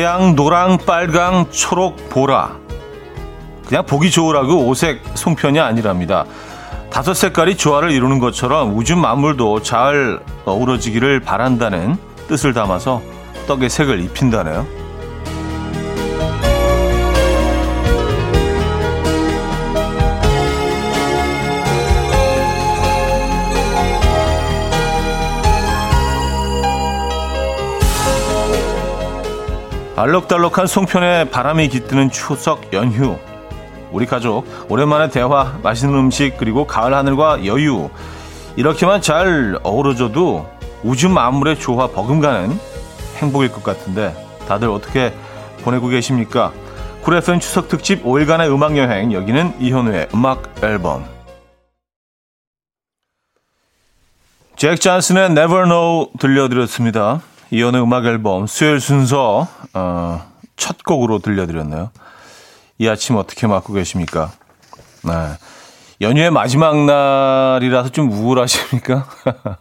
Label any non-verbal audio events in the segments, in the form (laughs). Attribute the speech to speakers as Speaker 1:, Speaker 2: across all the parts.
Speaker 1: 하양, 노랑, 빨강, 초록, 보라. 그냥 보기 좋으라고 오색 송편이 아니랍니다. 다섯 색깔이 조화를 이루는 것처럼 우주 만물도 잘 어우러지기를 바란다는 뜻을 담아서 떡에 색을 입힌다네요. 알록달록한 송편에 바람이 깃드는 추석 연휴. 우리 가족 오랜만에 대화, 맛있는 음식 그리고 가을 하늘과 여유 이렇게만 잘 어우러져도 우주 만물의 조화 버금가는 행복일 것 같은데 다들 어떻게 보내고 계십니까? Cool FM 추석 특집 5일간의 음악 여행 여기는 이현우의 음악 앨범 잭 잔슨의 Never Know 들려드렸습니다. 이현우의 음악 앨범 수요일 순서 어, 첫 곡으로 들려드렸네요. 이 아침 어떻게 맞고 계십니까? 네. 연휴의 마지막 날이라서 좀 우울하십니까? (laughs)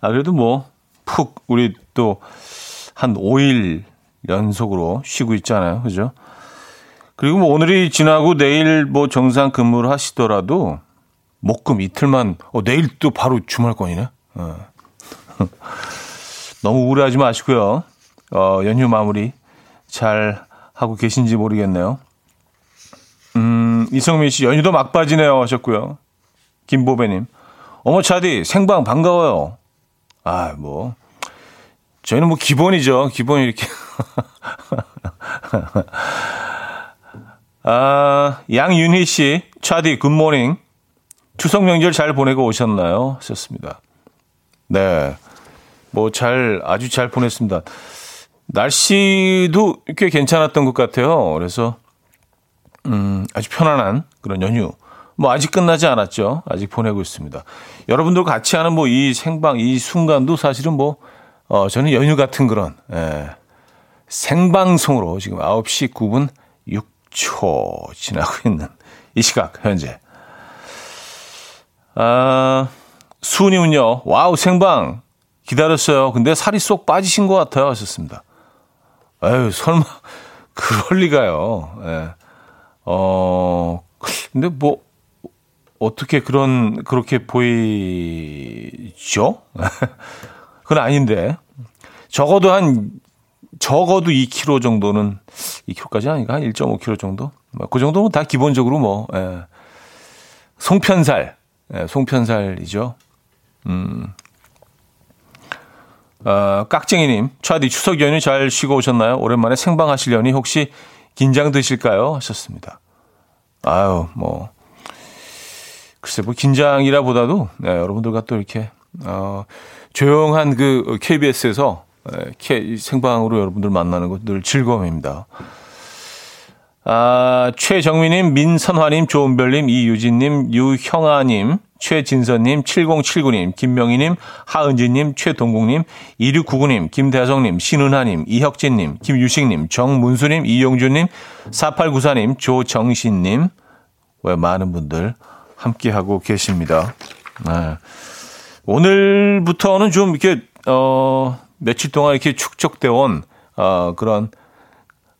Speaker 1: 아, 그래도 뭐, 푹, 우리 또, 한 5일 연속으로 쉬고 있잖아요. 그죠? 그리고 뭐 오늘이 지나고 내일 뭐 정상 근무를 하시더라도, 목금 이틀만, 어, 내일 또 바로 주말권이네? 어. (laughs) 너무 우울하지 마시고요. 어, 연휴 마무리 잘 하고 계신지 모르겠네요. 음, 이성민 씨, 연휴도 막바지네요. 하셨고요. 김보배님, 어머, 차디, 생방 반가워요. 아, 뭐. 저희는 뭐 기본이죠. 기본 이렇게. (laughs) 아, 양윤희 씨, 차디, 굿모닝. 추석 명절 잘 보내고 오셨나요? 하셨습니다. 네. 뭐 잘, 아주 잘 보냈습니다. 날씨도 꽤 괜찮았던 것 같아요. 그래서 음, 아주 편안한 그런 연휴. 뭐 아직 끝나지 않았죠. 아직 보내고 있습니다. 여러분들과 같이 하는 뭐 이 생방 이 순간도 사실은 뭐 어, 저는 연휴 같은 그런 예, 생방송으로 지금 9시 9분 6초 지나고 있는 이 시각 현재. 아, 수은이군요. 와우 생방 기다렸어요. 근데 살이 쏙 빠지신 것 같아요. 하셨습니다. 에휴 설마 (laughs) 그럴 리가요. 예. 어, 근데 뭐, 어떻게 그런, 그렇게 보이죠? (laughs) 그건 아닌데. 적어도 한, 적어도 2kg 정도는, 2kg까지 아닌가? 한 1.5kg 정도? 뭐그 정도는 다 기본적으로 뭐, 예. 송편살, 예, 송편살이죠. 음. 어, 깍쟁이님, 차디 추석 연휴 잘 쉬고 오셨나요? 오랜만에 생방 하시려니 혹시 긴장되실까요? 하셨습니다. 아유, 뭐. 글쎄, 뭐, 긴장이라 보다도, 네, 여러분들과 또 이렇게, 어, 조용한 그 KBS에서 네, 생방으로 여러분들 만나는 것 늘 즐거움입니다. 아, 최정민님, 민선화님, 조은별님, 이유진님, 유형아님, 최진선님, 7079님, 김명희님, 하은지님, 최동국님, 2699님, 김대성님, 신은하님, 이혁진님, 김유식님, 정문수님, 이용준님, 4894님, 조정신님, 왜 많은 분들 함께하고 계십니다. 네. 오늘부터는 좀 이렇게, 어, 며칠 동안 이렇게 축적되어 온, 어, 그런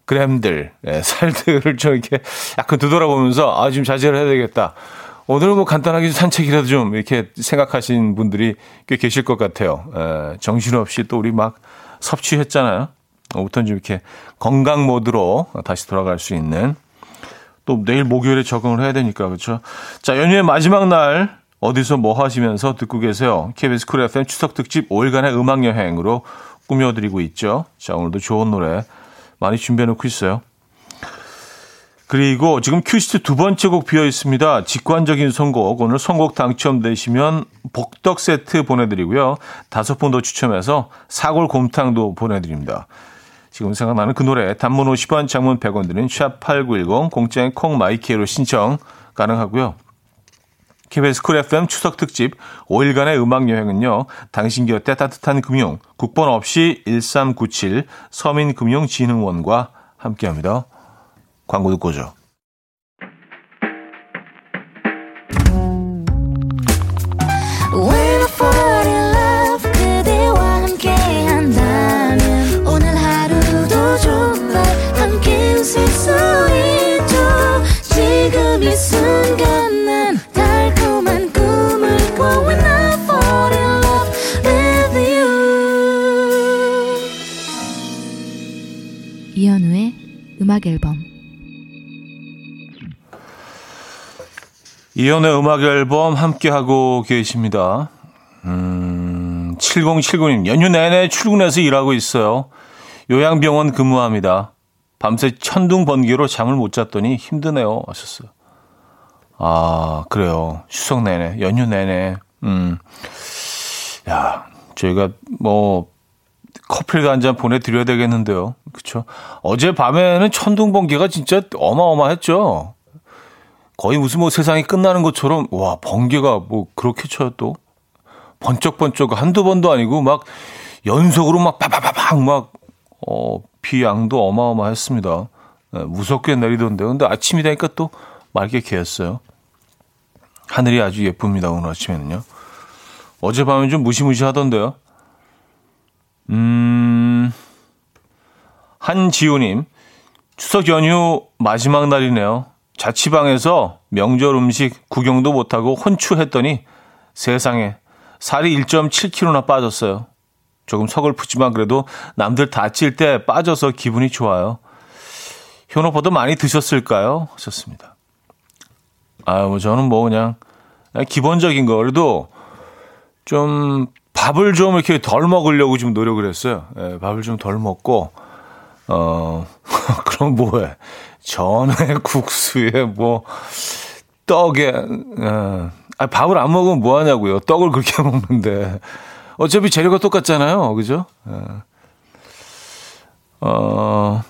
Speaker 1: 그램들, 네, (laughs) 살들을 좀 이렇게 약간 되돌아보면서, 아, 좀 자제를 해야 되겠다. 오늘은 뭐 간단하게 산책이라도 좀 이렇게 생각하신 분들이 꽤 계실 것 같아요. 에, 정신없이 또 우리 막 섭취했잖아요. 오부터는 좀 이렇게 건강 모드로 다시 돌아갈 수 있는 또 내일 목요일에 적응을 해야 되니까 그렇죠. 자 연휴의 마지막 날 어디서 뭐 하시면서 듣고 계세요? KBS Cool FM 추석 특집 5일간의 음악 여행으로 꾸며드리고 있죠. 자 오늘도 좋은 노래 많이 준비해 놓고 있어요. 그리고 지금 큐시트 두 번째 곡 비어 있습니다. 직관적인 선곡. 오늘 선곡 당첨되시면 복덕 세트 보내드리고요. 다섯 분 더 추첨해서 사골 곰탕도 보내드립니다. 지금 생각나는 그 노래 단문 50원 장문 100원 드는 샵8910 공짜인 콩 my K로 신청 가능하고요. KBS Cool FM 추석 특집 5일간의 음악 여행은요. 당신 곁에 따뜻한 금융 국번 없이 1397 서민금융진흥원과 함께합니다. 광고 듣고 오죠.
Speaker 2: 음악 앨범.
Speaker 1: 이연의 음악 앨범 함께하고 계십니다. 음, 7079님, 연휴 내내 출근해서 일하고 있어요. 요양병원 근무합니다. 밤새 천둥 번개로 잠을 못 잤더니 힘드네요. 하셨어요. 아, 그래요. 추석 내내, 연휴 내내. 음. 야, 저희가 뭐, 커피를 한잔 보내드려야 되겠는데요. 그쵸? 어제 밤에는 천둥 번개가 진짜 어마어마했죠. 거의 무슨 뭐 세상이 끝나는 것처럼, 와, 번개가 뭐 그렇게 쳐요 또. 번쩍번쩍 한두 번도 아니고 막 연속으로 막 파파파팍 막, 어, 비 양도 어마어마했습니다. 네, 무섭게 내리던데요. 근데 아침이 되니까 또 맑게 개었어요. 하늘이 아주 예쁩니다. 오늘 아침에는요. 어젯밤에 좀 무시무시하던데요. 음, 한지우님, 추석 연휴 마지막 날이네요. 자취방에서 명절 음식 구경도 못하고 혼추했더니 세상에 살이 1.7kg나 빠졌어요. 조금 서글프지만 그래도 남들 다칠 때 빠져서 기분이 좋아요. 현오퍼도 많이 드셨을까요? 하셨습니다. 아, 뭐 저는 뭐 그냥 기본적인 거 그래도 좀 밥을 좀 이렇게 덜 먹으려고 좀 노력을 했어요. 예, 밥을 좀 덜 먹고 어 (laughs) 그럼 뭐해? 전에 (laughs) 국수에 뭐 떡에 어, 아, 밥을 안 먹으면 뭐 하냐고요. 떡을 그렇게 (laughs) 먹는데. 어차피 재료가 똑같잖아요. 그죠? 어, 어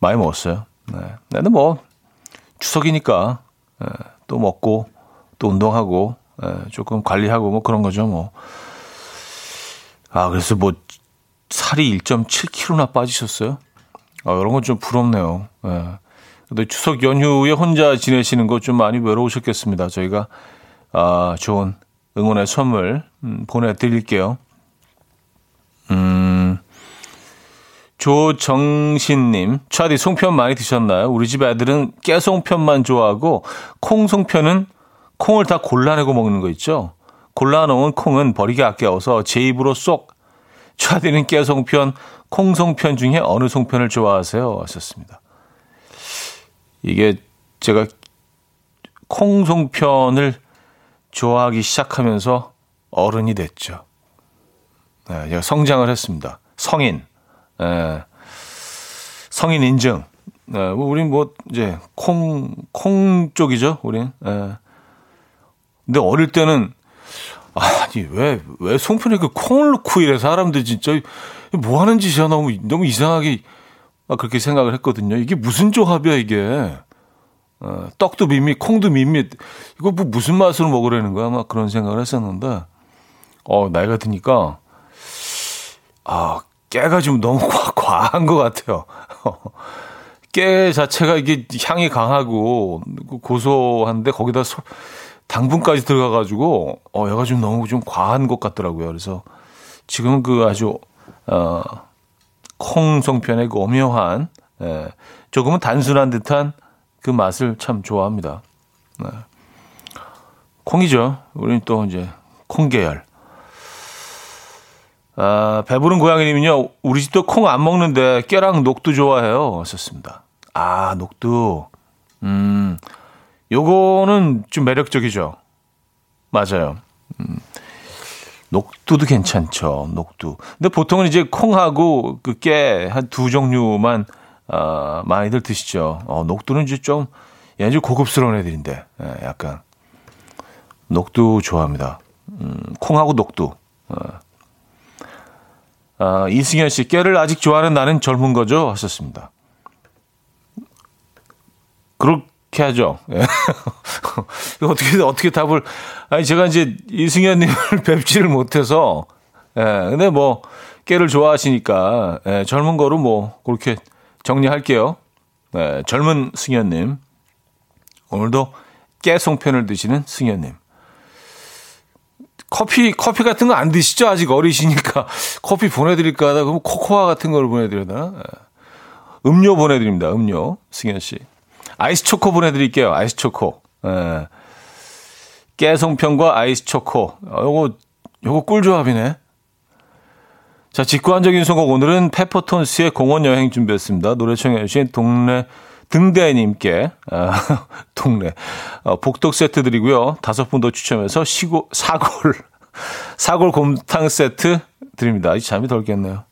Speaker 1: 많이 먹었어요. 네. 나는 뭐, 추석이니까, 예, 또 먹고, 또 운동하고, 예, 조금 관리하고 뭐 그런 거죠, 뭐. 아, 그래서 뭐, 살이 1.7kg나 빠지셨어요? 아, 이런 건 좀 부럽네요. 예. 근데 추석 연휴에 혼자 지내시는 거 좀 많이 외로우셨겠습니다. 저희가 아, 좋은 응원의 선물 음, 보내드릴게요. 음, 조정신님, 차디 송편 많이 드셨나요? 우리 집 애들은 깨송편만 좋아하고 콩송편은 콩을 다 골라내고 먹는 거 있죠? 골라놓은 콩은 버리기 아까워서 제 입으로 쏙. 차디는 깨송편, 콩송편 중에 어느 송편을 좋아하세요? 하셨습니다. 이게 제가 콩송편을 좋아하기 시작하면서 어른이 됐죠. 네, 제가 성장을 했습니다. 성인. 네, 성인 인증. 네, 뭐 우린 뭐 이제 콩, 콩 쪽이죠, 우린. 네. 근데 어릴 때는 아니 왜 왜 송편에 그 콩을 넣고 이래 사람들 진짜 뭐 하는 짓이야 너무 너무 이상하게 그렇게 생각을 했거든요. 이게 무슨 조합이야 이게. 어, 떡도 밋밋, 콩도 밋밋. 이거 뭐 무슨 맛으로 먹으라는 거야? 막 그런 생각을 했었는데, 어, 나이가 드니까, 아, 깨가 좀 너무 과, 과한 것 같아요. (laughs) 깨 자체가 이게 향이 강하고 고소한데 거기다 소, 당분까지 들어가가지고, 어, 얘가 좀 너무 좀 과한 것 같더라고요. 그래서 지금은 그 아주, 어, 콩송편의 그 오묘한, 예, 조금은 단순한 듯한 그 맛을 참 좋아합니다. 네. 콩이죠. 우리는 또 이제 콩 계열. 아, 배부른 고양이님은요, 우리 집도 콩 안 먹는데 깨랑 녹두 좋아해요. 하셨습니다. 아, 녹두. 음, 요거는 좀 매력적이죠. 맞아요. 음, 녹두도 괜찮죠. 녹두. 근데 보통은 이제 콩하고 그 깨 한 두 종류만 어, 많이들 드시죠. 어, 녹두는 이제 좀, 얘는 좀 고급스러운 애들인데, 예, 약간. 녹두 좋아합니다. 음, 콩하고 녹두. 어. 아, 이승현 씨, 깨를 아직 좋아하는 나는 젊은 거죠? 하셨습니다. 그 렇게 하죠. 예. (laughs) 어떻게, 어떻게 답을, 아니, 제가 이제 이승현님을 (laughs) 뵙지를 못해서, 예, 근데 뭐, 깨를 좋아하시니까, 예, 젊은 거로 뭐, 그렇게 정리할게요. 네, 젊은 승현님. 오늘도 깨 송편을 드시는 승현님. 커피, 커피 같은 거 안 드시죠? 아직 어리시니까. (laughs) 커피 보내드릴까 하다 그럼 코코아 같은 걸 보내드려야 되나? 네. 음료 보내드립니다. 음료. 승현 씨. 아이스 초코 보내드릴게요. 아이스 초코. 네. 깨송편과 아이스 초코. 어, 요거, 요거 꿀조합이네. 자, 자, 직관적인 선곡 오늘은 페퍼톤스의 공원 여행 준비했습니다. 노래 청해주신 동네 등대님께 아, (laughs) 동네 어, 복덕 세트 드리고요. 다섯 분 더 추첨해서 시고 사골 (laughs) 사골 곰탕 세트 드립니다. 이 잠이 덜 깼네요.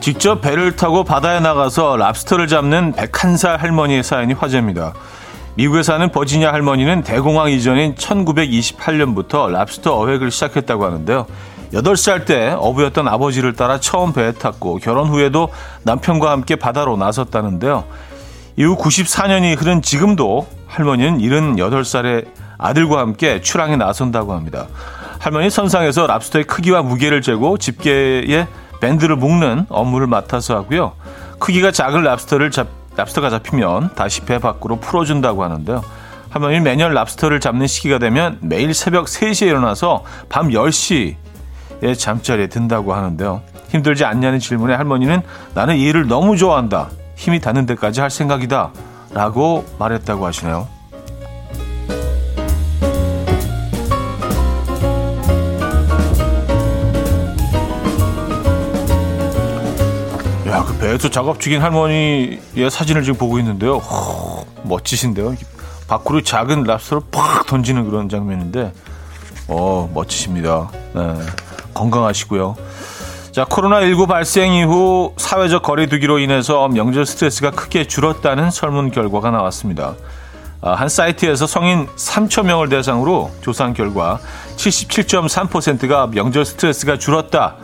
Speaker 1: 직접 배를 타고 바다에 나가서 랍스터를 잡는 101살 할머니의 사연이 화제입니다. 미국에 사는 버지니아 할머니는 대공황 이전인 1928년부터 랍스터 어획을 시작했다고 하는데요. 8살 때 어부였던 아버지를 따라 처음 배에 탔고 결혼 후에도 남편과 함께 바다로 나섰다는데요. 이후 94년이 흐른 지금도 할머니는 78살의 아들과 함께 출항에 나선다고 합니다. 할머니 선상에서 랍스터의 크기와 무게를 재고 집게에 밴드를 묶는 업무를 맡아서 하고요. 크기가 작은 랍스터를 잡, 랍스터가 잡히면 다시 배 밖으로 풀어준다고 하는데요. 할머니는 매년 랍스터를 잡는 시기가 되면 매일 새벽 3시에 일어나서 밤 10시에 잠자리에 든다고 하는데요. 힘들지 않냐는 질문에 할머니는 나는 이 일을 너무 좋아한다. 힘이 닿는 데까지 할 생각이다. 라고 말했다고 하시네요. 야, 그 배에서 작업 중인 할머니의 사진을 지금 보고 있는데요. 허, 멋지신데요. 밖으로 작은 랍스터를 팍 던지는 그런 장면인데, 어, 멋지십니다. 네, 건강하시고요. 자, 코로나19 발생 이후 사회적 거리두기로 인해서 명절 스트레스가 크게 줄었다는 설문 결과가 나왔습니다. 아, 한 사이트에서 성인 3천 명을 대상으로 조사한 결과 77.3%가 명절 스트레스가 줄었다.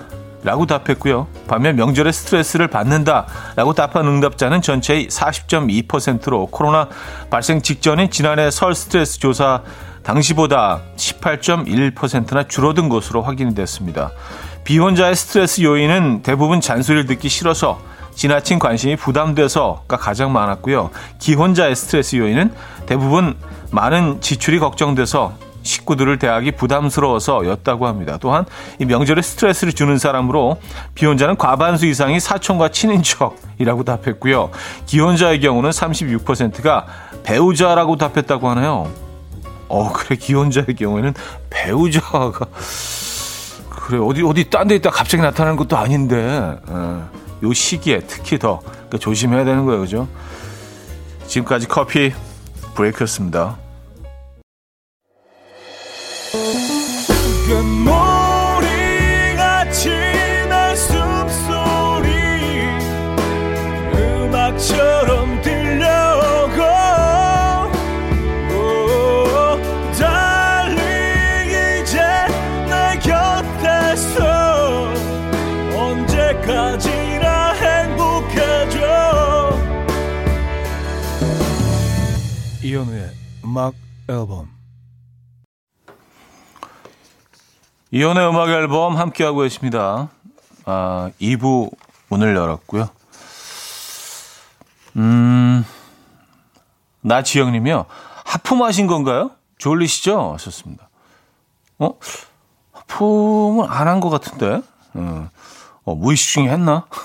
Speaker 1: 라고 답했고요. 반면 명절에 스트레스를 받는다 라고 답한 응답자는 전체의 40.2%로 코로나 발생 직전인 지난해 설 스트레스 조사 당시보다 18.1%나 줄어든 것으로 확인이 됐습니다. 비혼자의 스트레스 요인은 대부분 잔소리를 듣기 싫어서 지나친 관심이 부담돼서가 가장 많았고요. 기혼자의 스트레스 요인은 대부분 많은 지출이 걱정돼서 식구들을 대하기 부담스러워서였다고 합니다. 또한 이 명절에 스트레스를 주는 사람으로 비혼자는 과반수 이상이 사촌과 친인척이라고 답했고요. 기혼자의 경우는 36%가 배우자라고 답했다고 하네요. 어, 그래 기혼자의 경우에는 배우자가 그래 어디 어디 딴 데 있다 갑자기 나타나는 것도 아닌데 어, 요 시기에 특히 더 그러니까 조심해야 되는 거예요, 그죠? 지금까지 커피 브레이크였습니다. 음악 앨범 이혼의 음악 앨범 함께하고 계십니다. 아, 2부 문을 열었고요. 음, 나지영 님이요. 하품하신 건가요? 졸리시죠? 하셨습니다. 어? 하품을 안한 것 같은데? 어, 어 무의식 중에 했나? (laughs)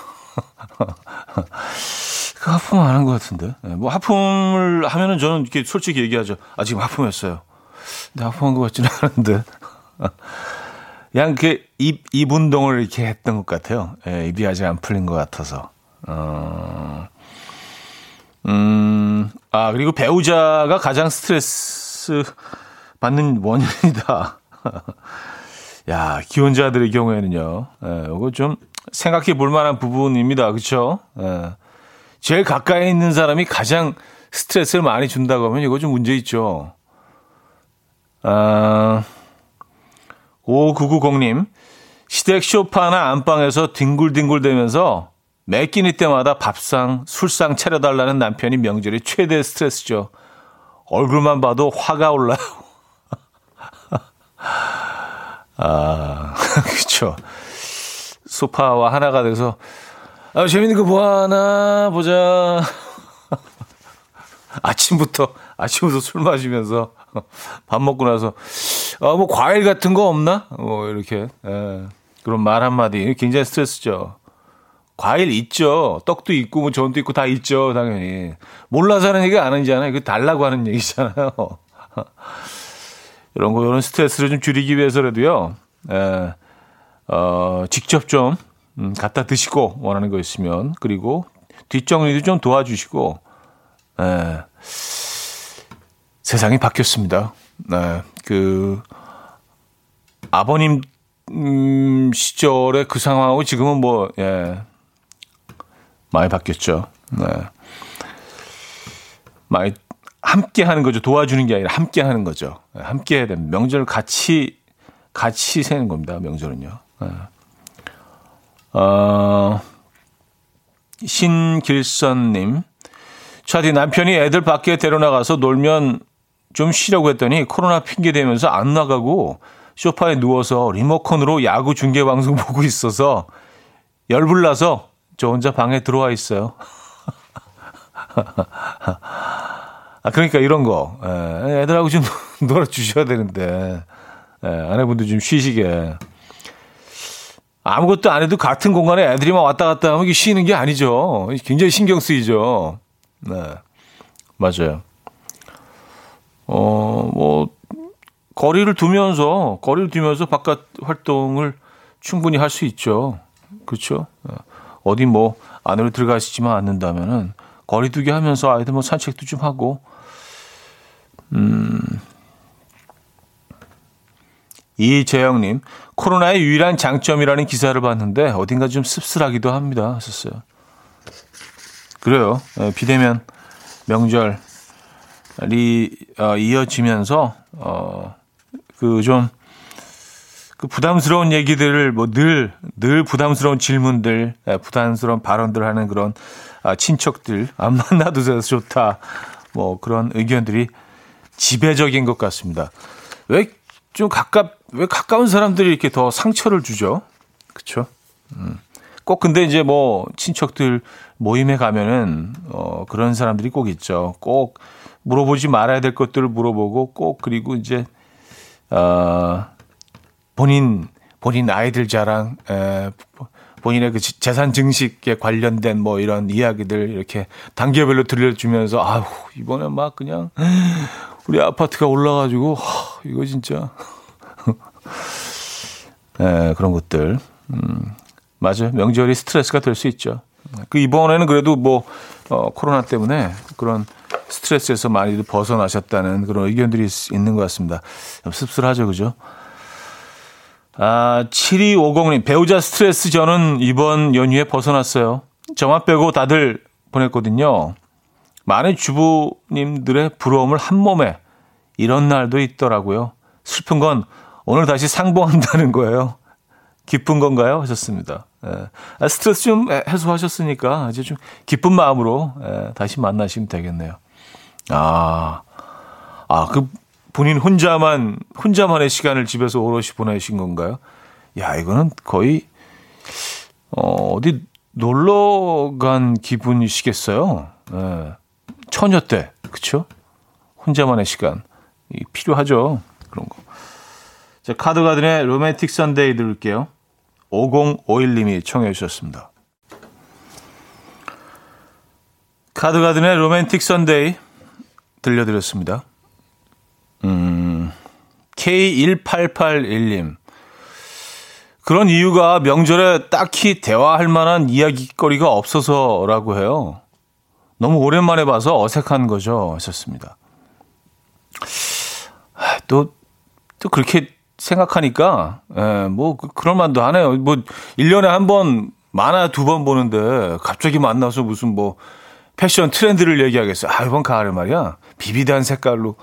Speaker 1: 그 하품 안 한 것 같은데? 네, 뭐 하품을 하면은 저는 이렇게 솔직히 얘기하죠. 아, 지금 하품했어요. 근데 하품한 것 같지는 않은데. 그냥 그 입, 입 운동을 이렇게 했던 것 같아요. 예, 입이 아직 안 풀린 것 같아서. 어, 음, 아, 그리고 배우자가 가장 스트레스 받는 원인이다. (laughs) 야, 기혼자들의 경우에는요, 예, 이거 좀 생각해 볼 만한 부분입니다. 그쵸? 예. 제일 가까이 있는 사람이 가장 스트레스를 많이 준다고 하면 이거 좀 문제 있죠. 아, 5990님, 시댁 쇼파나 안방에서 뒹굴뒹굴대면서 매 끼니 때마다 밥상, 술상 차려달라는 남편이 명절이 최대 스트레스죠. 얼굴만 봐도 화가 올라요. (laughs) 아, (laughs) 그쵸. 소파와 하나가 돼서, 아, 재밌는 거 뭐 하나 보자. (laughs) 아침부터, 아침부터 술 마시면서 밥 먹고 나서, 아, 뭐 과일 같은 거 없나? 뭐, 이렇게. 예. 그런 말 한마디. 굉장히 스트레스죠. 과일 있죠. 떡도 있고, 뭐 전도 있고 다 있죠. 당연히. 몰라서 하는 얘기 안 하잖아요. 그 달라고 하는 얘기잖아요. (laughs) 이런 거, 이런 스트레스를 좀 줄이기 위해서라도요. 예. 어, 직접 좀 음, 갖다 드시고 원하는 거 있으면 그리고 뒷정리도 좀 도와주시고 예. 세상이 바뀌었습니다. 네. 그 아버님 음, 시절의 그 상황하고 지금은 뭐 예. 많이 바뀌었죠. 네. 많이 함께 하는 거죠. 도와주는 게 아니라 함께 하는 거죠. 네, 함께 해야 됩니다. 명절 같이 같이 세는 겁니다. 명절은요. 네. 어, 신길선님. 차디 남편이 애들 밖에 데려나가서 놀면 좀 쉬려고 했더니 코로나 핑계 대면서 안 나가고 소파에 누워서 리모컨으로 야구 중계 방송 (laughs) 보고 있어서 열불나서 저 혼자 방에 들어와 있어요. (laughs) 아, 그러니까 이런 거. 예, 애들하고 좀 (laughs) 놀아주셔야 되는데. 예, 아내분도 좀 쉬시게. 아무것도 안 해도 같은 공간에 애들이 막 왔다 갔다 하면 이게 쉬는 게 아니죠. 굉장히 신경 쓰이죠. 네. 맞아요. 어, 뭐, 거리를 두면서, 거리를 두면서 바깥 활동을 충분히 할 수 있죠. 그렇죠? 어디 뭐, 안으로 들어가시지만 않는다면은, 거리 두기 하면서 아이들 뭐 산책도 좀 하고, 음, 이재영님, 코로나의 유일한 장점이라는 기사를 봤는데 어딘가 좀 씁쓸하기도 합니다. 하셨어요. 그래요. 예, 비대면 명절이 어, 이어지면서 어, 그좀 그 부담스러운 얘기들을 뭐 늘 늘 부담스러운 질문들, 예, 부담스러운 발언들 하는 그런 아, 친척들 안 만나도 돼서 좋다. 뭐 그런 의견들이 지배적인 것 같습니다. 왜 좀 가깝 왜 가까운 사람들이 이렇게 더 상처를 주죠? 그렇죠? 음. 꼭 근데 이제 뭐 친척들 모임에 가면은 어 그런 사람들이 꼭 있죠. 꼭 물어보지 말아야 될 것들을 물어보고 꼭 그리고 이제 어 본인 본인 아이들 자랑 에 본인의 그 재산 증식에 관련된 뭐 이런 이야기들 이렇게 단계별로 들려주면서 아우 이번에 막 그냥 우리 아파트가 올라가지고 하, 이거 진짜 네, 그런 것들 음, 맞아요 명절이 스트레스가 될 수 있죠. 그 이번에는 그래도 뭐 어, 코로나 때문에 그런 스트레스에서 많이들 벗어나셨다는 그런 의견들이 있는 것 같습니다. 씁쓸하죠, 그죠? 아, 7250님, 배우자 스트레스 저는 이번 연휴에 벗어났어요. 저만 빼고 다들 보냈거든요. 많은 주부님들의 부러움을 한 몸에 이런 날도 있더라고요. 슬픈 건 오늘 다시 상봉한다는 거예요. 기쁜 건가요? 하셨습니다. 예. 아, 스트레스 좀 해소하셨으니까 이제 좀 기쁜 마음으로 예, 다시 만나시면 되겠네요. 아, 아, 그 본인 혼자만, 혼자만의 시간을 집에서 오롯이 보내신 건가요? 야, 이거는 거의, 어, 어디 놀러 간 기분이시겠어요? 예. 처녀 때, 그쵸? 혼자만의 시간. 필요하죠. 그런 거. 자, 카드가든의 로맨틱 선데이 들을게요. 5051님이 청해 주셨습니다. 카드가든의 로맨틱 선데이 들려드렸습니다. 음, K1881님. 그런 이유가 명절에 딱히 대화할 만한 이야기거리가 없어서라고 해요. 너무 오랜만에 봐서 어색한 거죠. 하셨습니다. 또, 또 그렇게 생각하니까, 예, 뭐, 그, 그럴 만도 하네요. 뭐, 1년에 한 번, 많아 두 번 보는데, 갑자기 만나서 무슨 뭐, 패션 트렌드를 얘기하겠어요. 아, 이번 가을에 말이야. 비비드한 색깔로.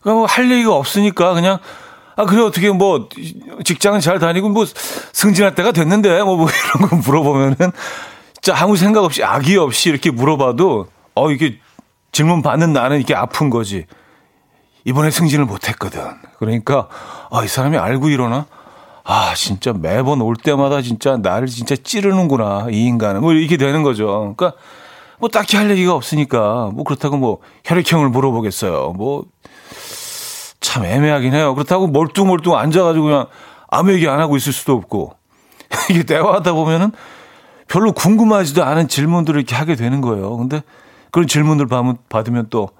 Speaker 1: 그러니까 뭐, 할 얘기가 없으니까, 그냥, 아, 그래, 어떻게 뭐, 직장은 잘 다니고, 뭐, 승진할 때가 됐는데, 뭐, 뭐 이런 거 물어보면은, 진짜 아무 생각 없이, 악의 없이 이렇게 물어봐도, 어, 이게 질문 받는 나는 이게 아픈 거지. 이번에 승진을 못 했거든. 그러니까, 아, 이 사람이 알고 이러나? 아, 진짜 매번 올 때마다 진짜 나를 진짜 찌르는구나, 이 인간은. 뭐 이렇게 되는 거죠. 그러니까 뭐 딱히 할 얘기가 없으니까 뭐 그렇다고 뭐 혈액형을 물어보겠어요. 뭐 참 애매하긴 해요. 그렇다고 멀뚱멀뚱 앉아가지고 그냥 아무 얘기 안 하고 있을 수도 없고 (laughs) 이게 대화하다 보면은 별로 궁금하지도 않은 질문들을 이렇게 하게 되는 거예요. 근데 그런 질문들 받으면 또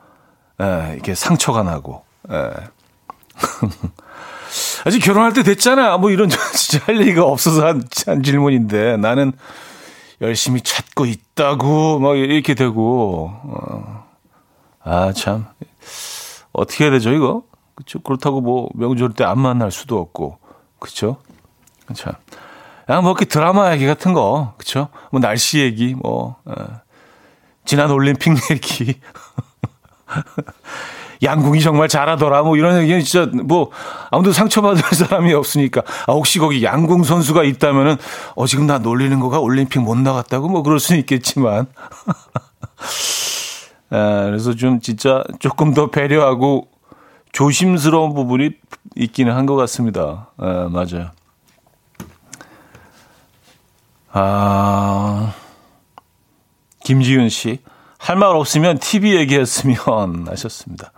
Speaker 1: 에, 이렇게 상처가 나고. 에. (laughs) 아직 결혼할 때 됐잖아. 뭐 이런 (laughs) 진짜 할 얘기가 없어서 한, 한 질문인데 나는 열심히 찾고 있다고 막 이렇게 되고 어. 아 참. 어떻게 해야 되죠 이거? 그렇죠 그렇다고 뭐 명절 때 안 만날 수도 없고. 그렇죠 참 그냥 뭐 이렇게 드라마 얘기 같은 거. 그렇죠 뭐 날씨 얘기 뭐 어. 지난 올림픽 (laughs) 얘기 양궁이 정말 잘하더라. 뭐 이런 얘기는 진짜 뭐 아무도 상처받을 (laughs) 사람이 없으니까. 아, 혹시 거기 양궁 선수가 있다면은 어, 지금 나 놀리는 거가 올림픽 못 나갔다고 뭐 그럴 수는 있겠지만. (laughs) 아, 그래서 좀 진짜 조금 더 배려하고 조심스러운 부분이 있기는 한 것 같습니다. 아, 맞아요. 아, 김지윤 씨. 할 말 없으면 TV 얘기했으면 (laughs) 하셨습니다.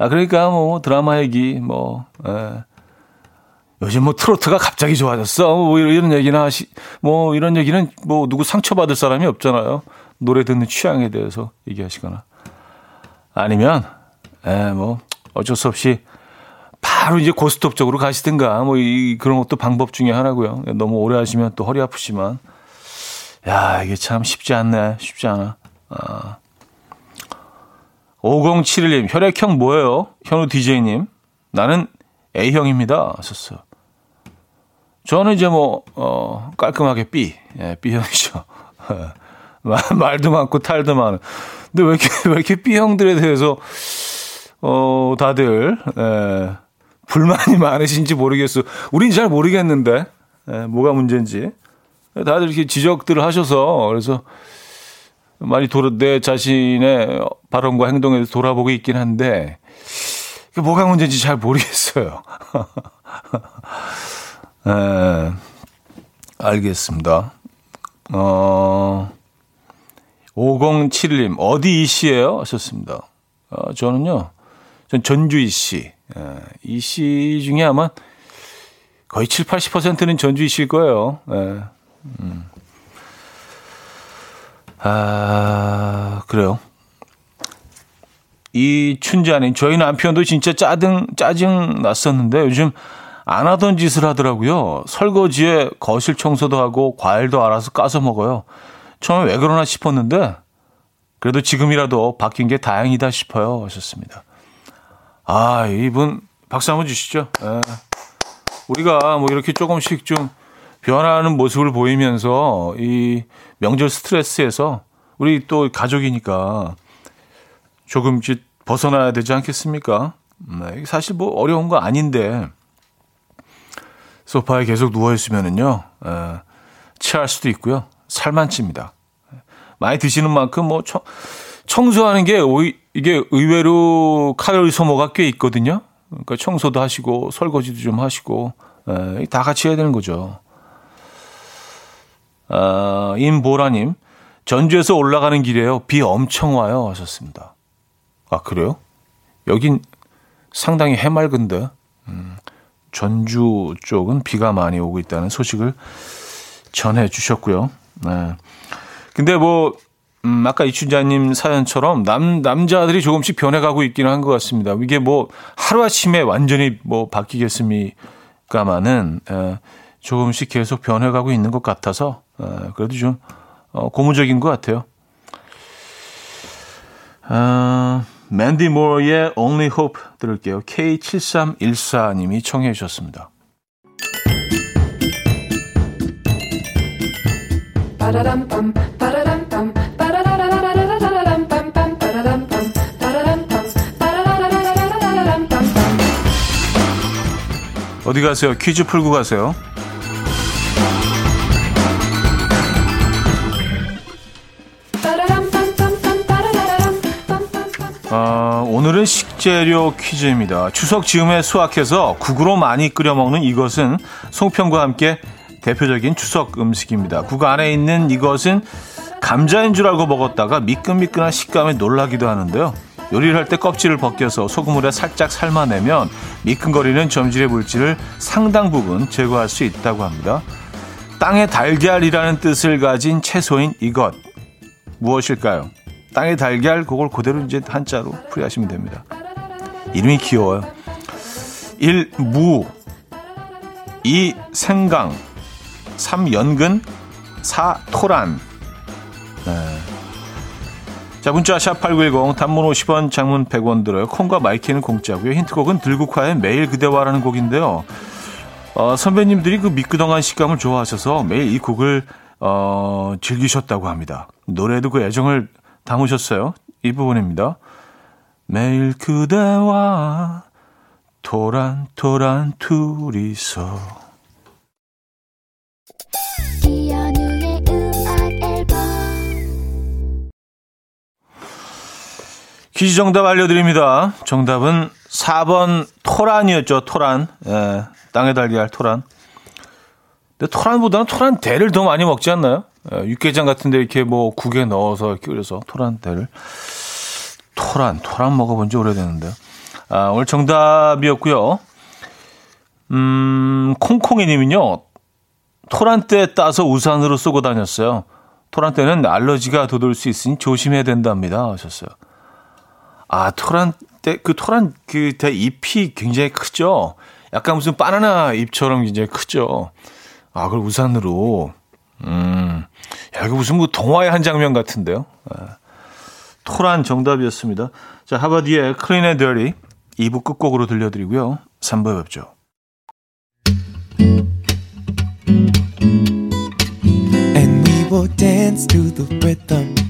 Speaker 1: 아, 그러니까 뭐 드라마 얘기, 뭐, 에. 예. 요즘 뭐 트로트가 갑자기 좋아졌어. 뭐 이런 얘기나 하시, 뭐 이런 얘기는 뭐 누구 상처받을 사람이 없잖아요. 노래 듣는 취향에 대해서 얘기하시거나. 아니면, 에, 뭐 어쩔 수 없이 바로 이제 고스톱 쪽으로 가시든가 뭐 이, 그런 것도 방법 중에 하나고요. 너무 오래 하시면 또 허리 아프지만. 야, 이게 참 쉽지 않네. 쉽지 않아. 아. 5071님, 혈액형 뭐예요? 현우 DJ님. 나는 A형입니다. 하셨어요. 저는 이제 뭐, 어, 깔끔하게 B. 예, B형이죠. (laughs) 말도 많고 탈도 많은. 근데 왜 이렇게, 왜 이렇게 B형들에 대해서, 어, 다들, 예, 불만이 많으신지 모르겠어. 우린 잘 모르겠는데, 예, 뭐가 문제인지. 다들 이렇게 지적들을 하셔서, 그래서, 많이 돌아, 내 자신의 발언과 행동에 돌아보고 있긴 한데, 뭐가 문제인지 잘 모르겠어요. 에, (laughs) 알겠습니다. 어, 5071님, 어디 이씨예요? 하셨습니다. 어, 저는요, 전 전주 이씨. 에, 이씨 중에 아마 거의 7, 80%는 전주 이씨일 거예요. 에, 음. 아, 그래요. 이 춘자님, 저희 남편도 진짜 짜증, 짜증 났었는데 요즘 안 하던 짓을 하더라고요. 설거지에 거실 청소도 하고 과일도 알아서 까서 먹어요. 처음에 왜 그러나 싶었는데 그래도 지금이라도 바뀐 게 다행이다 싶어요. 하셨습니다. 아, 이분 박수 한번 주시죠. 예. 우리가 뭐 이렇게 조금씩 좀 변화하는 모습을 보이면서 이 명절 스트레스에서 우리 또 가족이니까 조금씩 벗어나야 되지 않겠습니까? 네, 사실 뭐 어려운 거 아닌데 소파에 계속 누워 있으면은요 에, 체할 수도 있고요 살만 찝니다. 많이 드시는 만큼 뭐 청, 청소하는 게 오이, 이게 의외로 칼로리 소모가 꽤 있거든요. 그러니까 청소도 하시고 설거지도 좀 하시고 에, 다 같이 해야 되는 거죠. 어, 임보라님, 전주에서 올라가는 길이에요. 비 엄청 와요. 하셨습니다. 아, 그래요? 여긴 상당히 해맑은데, 음, 전주 쪽은 비가 많이 오고 있다는 소식을 전해 주셨고요. 네. 근데 뭐, 음, 아까 이춘자님 사연처럼 남, 남자들이 조금씩 변해가고 있기는 한 것 같습니다. 이게 뭐, 하루아침에 완전히 뭐 바뀌겠습니까마는, 에, 조금씩 계속 변해가고 있는 것 같아서 어, 그래도 좀 어, 고무적인 것 같아요. 어, 맨디 모어의 Only Hope 들을게요. K7314님이 청해 주셨습니다. 어디 가세요? 퀴즈 풀고 가세요. 식재료 퀴즈입니다. 추석 즈음에 수확해서 국으로 많이 끓여 먹는 이것은 송편과 함께 대표적인 추석 음식입니다. 국 안에 있는 이것은 감자인 줄 알고 먹었다가 미끈미끈한 식감에 놀라기도 하는데요. 요리를 할 때 껍질을 벗겨서 소금물에 살짝 삶아내면 미끈거리는 점질의 물질을 상당 부분 제거할 수 있다고 합니다. 땅의 달걀이라는 뜻을 가진 채소인 이것 무엇일까요? 땅의 달걀 그걸 그대로 이제 한자로 풀이하시면 됩니다. 이름이 귀여워요. 1. 무 2. 생강 3. 연근 4. 토란 네. 자 문자 샵8910 단문 50원 장문 100원 들어요. 콩과 my K는 공짜고요. 힌트곡은 들국화의 매일 그대와라는 곡인데요. 어, 선배님들이 그 미끄덩한 식감을 좋아하셔서 매일 이 곡을 어, 즐기셨다고 합니다. 노래도 그 애정을 담으셨어요. 이 부분입니다. 매일 그대와 토란토란 둘이서 퀴즈 정답 알려드립니다. 정답은 4번 토란이었죠. 토란. 예, 땅에 달걀 토란. 근데 토란보다는 토란 대를 더 많이 먹지 않나요? 예, 육개장 같은데 이렇게 뭐 국에 넣어서 끓여서 토란 대를. 토란, 토란 먹어본 지 오래됐는데요. 아, 오늘 정답이었고요. 음, 콩콩이님은요. 토란대 따서 우산으로 쓰고 다녔어요. 토란대는 알러지가 돋을 수 있으니 조심해야 된답니다. 하셨어요. 아, 토란 때, 그 토란 그 대 잎이 굉장히 크죠? 약간 무슨 바나나 잎처럼 굉장히 크죠? 아, 그걸 우산으로. 음, 야, 이거 무슨 뭐 동화의 한 장면 같은데요? 아, 토란 정답이었습니다. 자, 하바디의 Clean and Dirty 2부 끝곡으로 들려드리고요. 3부에 뵙죠. Will dance to the rhythm.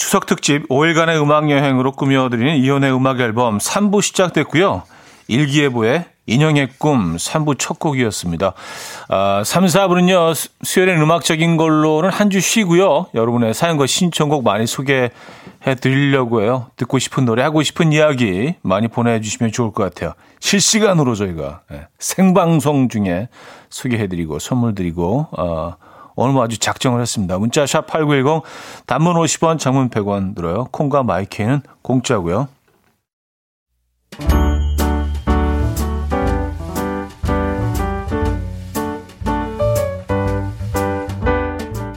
Speaker 1: 추석 특집 5일간의 음악 여행으로 꾸며드리는 이혼의 음악 앨범 3부 시작됐고요. 일기예보의 인형의 꿈 3부 첫 곡이었습니다. 아, 3, 4부는요, 수요일엔 음악적인 걸로는 한 주 쉬고요. 여러분의 사연과 신청곡 많이 소개해 드리려고 해요. 듣고 싶은 노래, 하고 싶은 이야기 많이 보내주시면 좋을 것 같아요. 실시간으로 저희가 네, 생방송 중에 소개해 드리고 선물 드리고, 어, 오늘 뭐 아주 작정을 했습니다. 문자 샵 8910 단문 50원 장문 100원 들어요. 콩과 마이케는 공짜고요.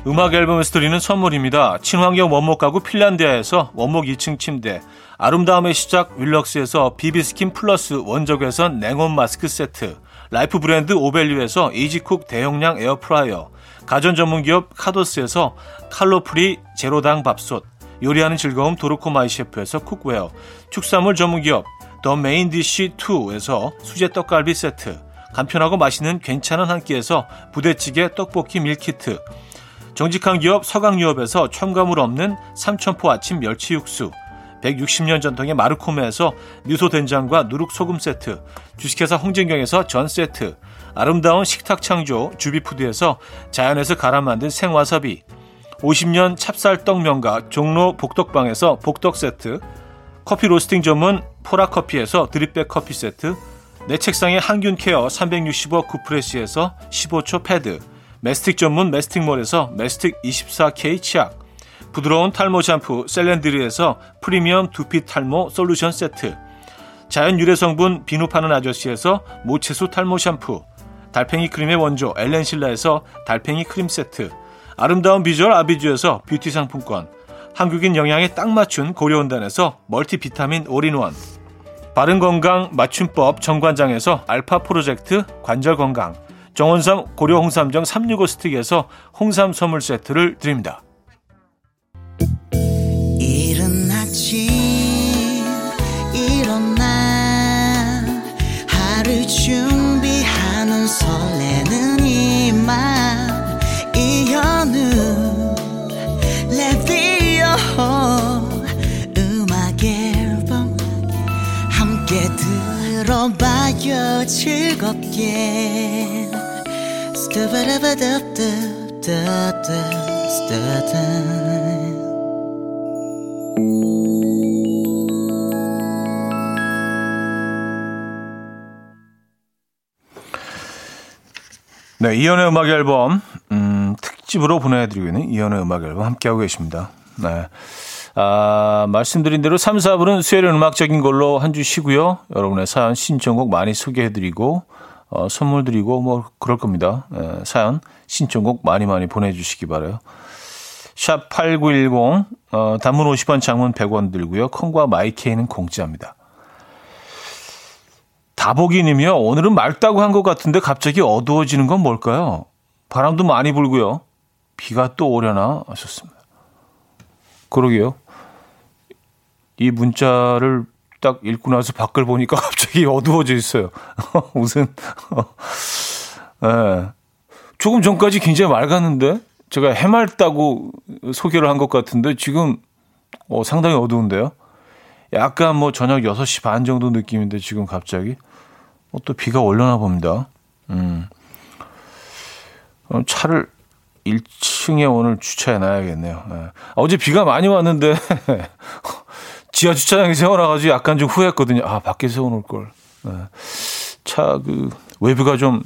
Speaker 1: 음악 앨범에서 드리는 선물입니다. 친환경 원목 가구 핀란드에서 원목 2층 침대, 아름다움의 시작 윌럭스에서 비비스킨 플러스 원적외선 냉온 마스크 세트, 라이프 브랜드 오벨류에서 이지쿡 대용량 에어프라이어, 가전 전문 기업 카도스에서 칼로프리 제로당 밥솥, 요리하는 즐거움 도르코 마이 셰프에서 cookware, 축산물 전문 기업 더 메인 디쉬 2에서 수제 떡갈비 세트, 간편하고 맛있는 괜찮은 한 끼에서 부대찌개 떡볶이 밀키트, 정직한 기업 서강유업에서 첨가물 없는 삼천포 아침 멸치 육수, 160년 전통의 마르코메에서 미소 된장과 누룩 소금 세트, 주식회사 홍진경에서 전 세트, 아름다운 식탁 창조 주비푸드에서 자연에서 갈아 만든 생와사비 50년 찹쌀떡 명가 종로 복덕방에서 복덕 세트 커피 로스팅 전문 포라커피에서 드립백 커피 세트 내 책상의 항균 care 365 구프레시에서 15초 패드 메스틱 전문 메스틱몰에서 메스틱 24K 치약 부드러운 탈모 샴푸 셀렌드리에서 프리미엄 두피 탈모 솔루션 세트 자연 유래 성분 비누 파는 아저씨에서 모체수 탈모 샴푸 달팽이 크림의 원조 엘렌실라에서 달팽이 크림 세트. 아름다운 비주얼 아비주에서 뷰티 상품권. 한국인 영양에 딱 맞춘 고려은단에서 멀티비타민 올인원. 바른건강 맞춤법 정관장에서 알파 프로젝트 관절건강. 정원삼 고려홍삼정 365 스틱에서 홍삼 선물 세트를 드립니다.
Speaker 2: 즐겁게
Speaker 1: 네, 이연의 음악 앨범 음, 특집으로 보내드리고 있는 이연의 음악 앨범 함께하고 계십니다. 네. 아, 말씀드린 대로 3, 4부는 수요일은 음악적인 걸로 한 주 쉬고요. 여러분의 사연 신청곡 많이 소개해드리고 어, 선물 드리고 뭐 그럴 겁니다. 예, 사연 신청곡 많이 많이 보내주시기 바래요. 샵 8910 어, 단문 50원 장문 100원 들고요. 콩과 마이케이는 공짜입니다. 다보기님이요. 오늘은 맑다고 한 것 같은데 갑자기 어두워지는 건 뭘까요? 바람도 많이 불고요. 비가 또 오려나 하셨습니다. 그러게요. 이 문자를 딱 읽고 나서 밖을 보니까 (laughs) 갑자기 어두워져 있어요. (laughs) 무슨, (laughs) 예. 조금 전까지 굉장히 맑았는데, 제가 해맑다고 소개를 한 것 같은데, 지금, 어, 상당히 어두운데요. 약간 뭐 저녁 6시 반 정도 느낌인데, 지금 갑자기. 어, 또 비가 올려나 봅니다. 음. 어, 차를 1층에 오늘 주차해 놔야겠네요. 예. 어제 비가 많이 왔는데, 지하 주차장에 세워놔가지고 약간 좀 후회했거든요. 아, 밖에 세워놓을 걸. 네. 차, 그, 외부가 좀,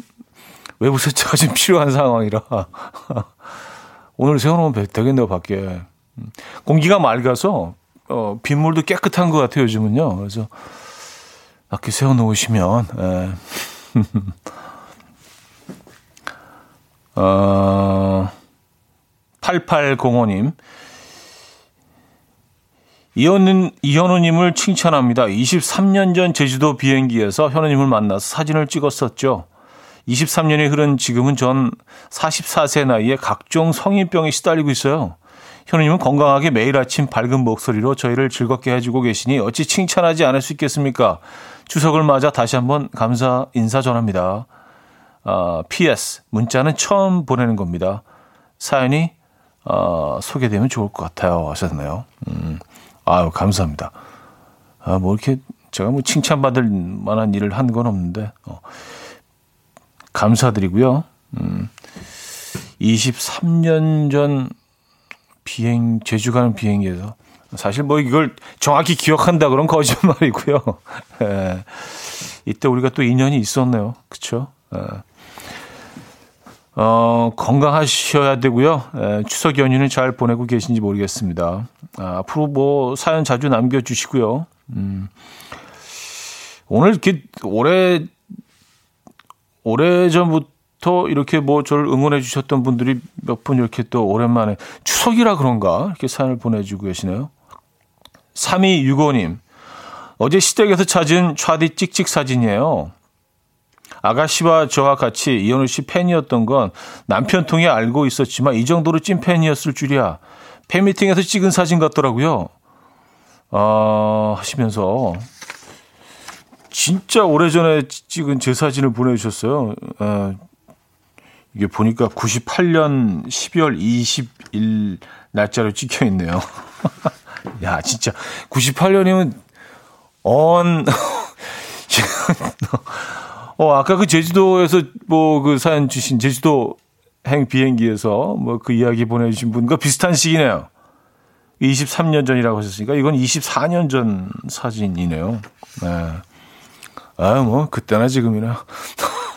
Speaker 1: 외부 세차가 좀 필요한 상황이라. (laughs) 오늘 세워놓으면 되겠네요, 밖에. 음. 공기가 맑아서, 어, 빗물도 깨끗한 것 같아요, 요즘은요. 그래서, 밖에 세워놓으시면, 예. (laughs) 어, 8805님. 이현우, 이현우님을 칭찬합니다. 23년 전 제주도 비행기에서 현우님을 만나서 사진을 찍었었죠. 23년이 흐른 지금은 전 44세 나이에 각종 성인병에 시달리고 있어요. 현우님은 건강하게 매일 아침 밝은 목소리로 저희를 즐겁게 해주고 계시니 어찌 칭찬하지 않을 수 있겠습니까? 추석을 맞아 다시 한번 감사 인사 전합니다. 어, PS 문자는 처음 보내는 겁니다. 사연이 어, 소개되면 좋을 것 같아요 하셨네요. 음. 아유, 감사합니다. 아, 뭐 이렇게 제가 뭐 칭찬받을 만한 일을 한 건 없는데, 어, 감사드리고요. 음, 23년 전 비행, 제주 가는 비행기에서 사실 뭐 이걸 정확히 기억한다 그런 거짓말이고요. (laughs) 예, 이때 우리가 또 인연이 있었네요. 그쵸? 예. 어, 건강하셔야 되고요. 에, 추석 연휴는 잘 보내고 계신지 모르겠습니다. 아, 앞으로 뭐 사연 자주 남겨주시고요. 음, 오늘 이렇게 오래, 오래 전부터 이렇게 뭐 저를 응원해 주셨던 분들이 몇 분 이렇게 또 오랜만에 추석이라 그런가 이렇게 사연을 보내주고 계시네요. 3265님. 어제 시댁에서 찾은 차디 찍찍 사진이에요. 아가씨와 저와 같이 이현우 씨 팬이었던 건 남편 통해 알고 있었지만 이 정도로 찐 팬이었을 줄이야. 팬미팅에서 찍은 사진 같더라고요. 아, 하시면서 진짜 오래전에 찍은 제 사진을 보내주셨어요. 아, 이게 보니까 98년 12월 20일 날짜로 찍혀 있네요. (laughs) 야, 진짜 98년이면 언 (laughs) 어, 아까 그 제주도에서 뭐 그 사연 주신 제주도 행 비행기에서 뭐 그 이야기 보내주신 분과 비슷한 시기네요. 23년 전이라고 하셨으니까 이건 24년 전 사진이네요. 네. 아, 뭐, 그때나 지금이나.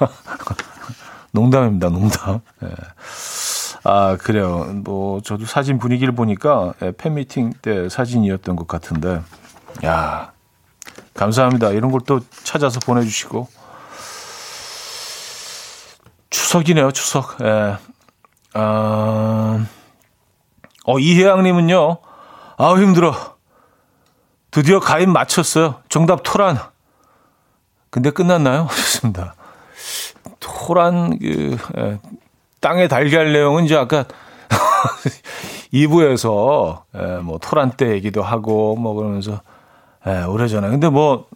Speaker 1: (laughs) 농담입니다, 농담. 네. 아, 그래요. 뭐, 저도 사진 분위기를 보니까 예, 팬미팅 때 사진이었던 것 같은데. 야 감사합니다. 이런 걸 또 찾아서 보내주시고. 추석이네요, 추석. 예. 아, 어, 이혜양님은요, 아우, 힘들어. 드디어 가입 마쳤어요. 정답 토란. 근데 끝났나요? (laughs) 좋습니다. 토란, 그, 예, 땅의 달걀 내용은 이제 아까 (laughs) 2부에서, 예, 뭐, 토란 때 얘기도 하고, 뭐, 그러면서, 예, 오래전에. 근데 뭐,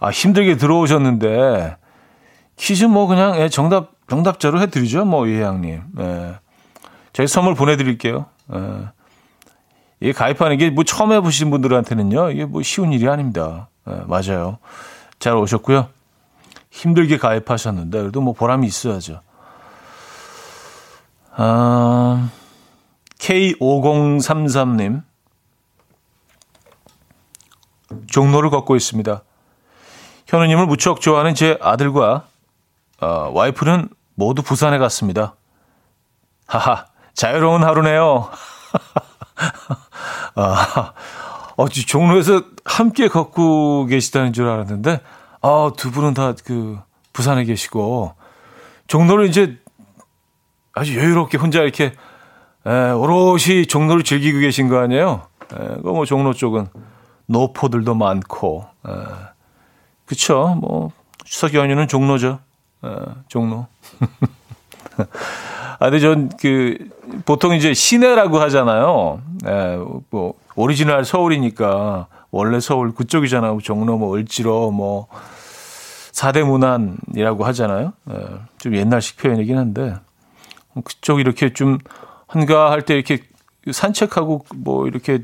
Speaker 1: 아, 힘들게 들어오셨는데, 퀴즈 뭐 그냥, 예, 정답 정답자로 해드리죠. 뭐, 이혜양님. 예. 저희 선물 보내드릴게요. 예. 이게 가입하는 게 뭐 처음 해보신 분들한테는요. 이게 뭐 쉬운 일이 아닙니다. 예, 맞아요. 잘 오셨고요. 힘들게 가입하셨는데 그래도 뭐 보람이 있어야죠. 아, K5033님 종로를 걷고 있습니다. 현우님을 무척 좋아하는 제 아들과 어, 와이프는 모두 부산에 갔습니다. 하하, 자유로운 하루네요. (laughs) 아, 어, 종로에서 함께 걷고 계시다는 줄 알았는데, 아, 두 분은 다 그, 부산에 계시고, 종로를 이제 아주 여유롭게 혼자 이렇게, 에, 오롯이 종로를 즐기고 계신 거 아니에요? 에, 그뭐 종로 쪽은 노포들도 많고, 에, 그쵸. 뭐, 추석 연휴는 종로죠. 에, 종로. (laughs) 아, 근데 전 그, 보통 이제 시내라고 하잖아요. 예, 뭐, 오리지널 서울이니까, 원래 서울 그쪽이잖아 요. 종로, 뭐, 을지로, 뭐, 사대문안이라고 하잖아요. 예, 좀 옛날식 표현이긴 한데, 그쪽 이렇게 좀 한가할 때 이렇게 산책하고 뭐 이렇게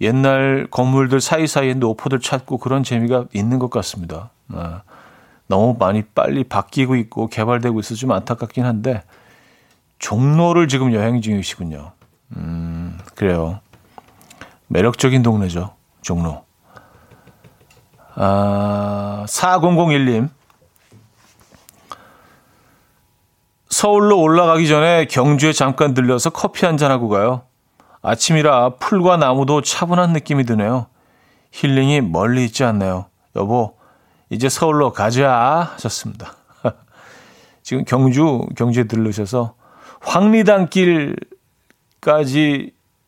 Speaker 1: 옛날 건물들 사이사이에 노포들 찾고 그런 재미가 있는 것 같습니다. 아, 너무 많이 빨리 바뀌고 있고 개발되고 있어서 좀 안타깝긴 한데 종로를 지금 여행 중이시군요. 음, 그래요. 매력적인 동네죠. 종로. 아, 4001님. 서울로 올라가기 전에 경주에 잠깐 들려서 커피 한 잔하고 가요. 아침이라 풀과 나무도 차분한 느낌이 드네요. 힐링이 멀리 있지 않네요. 여보, 이제 서울로 가자 하셨습니다. (laughs) 지금 경주, 경주에 들르셔서 황리단길까지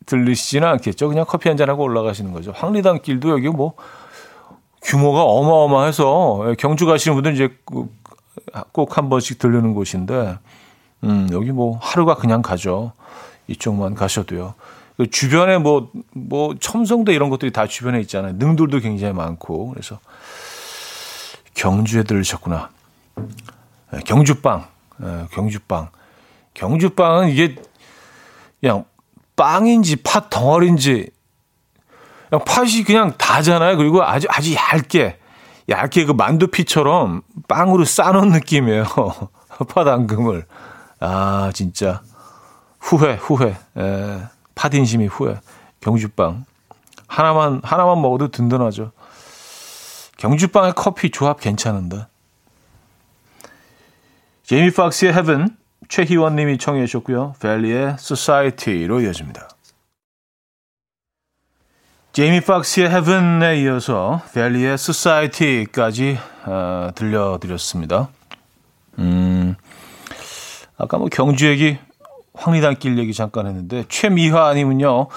Speaker 1: 들르시지는 않겠죠. 그냥 커피 한 잔 하고 올라가시는 거죠. 황리단길도 여기 뭐 규모가 어마어마해서 경주 가시는 분들 이제 꼭 한 번씩 들르는 곳인데, 음, 여기 뭐 하루가 그냥 가죠. 이쪽만 가셔도요. 그 주변에 뭐, 뭐, 첨성도 이런 것들이 다 주변에 있잖아요. 능들도 굉장히 많고. 그래서 경주에 들으셨구나. 네, 경주빵. 네, 경주빵. 경주빵은 이게 그냥 빵인지 팥 덩어리인지 그냥 팥이 그냥 다잖아요. 그리고 아주 아주 얇게 얇게 그 만두피처럼 빵으로 싸놓은 느낌이에요. (laughs) 팥 앙금을. 아 진짜 후회 후회. 에, 팥 인심이 후회. 경주빵 하나만 하나만 먹어도 든든하죠. 경주빵의 커피 조합 괜찮은데. 제이미 박스의 Heaven 최희원 님이 청해 주셨고요. 벨리의 Society로 이어집니다. 제이미 박스의 Heaven에 이어서 벨리의 Society까지 어, 들려드렸습니다. 음, 아까 뭐 경주 얘기, 황리단길 얘기 잠깐 했는데 최미화 님은요.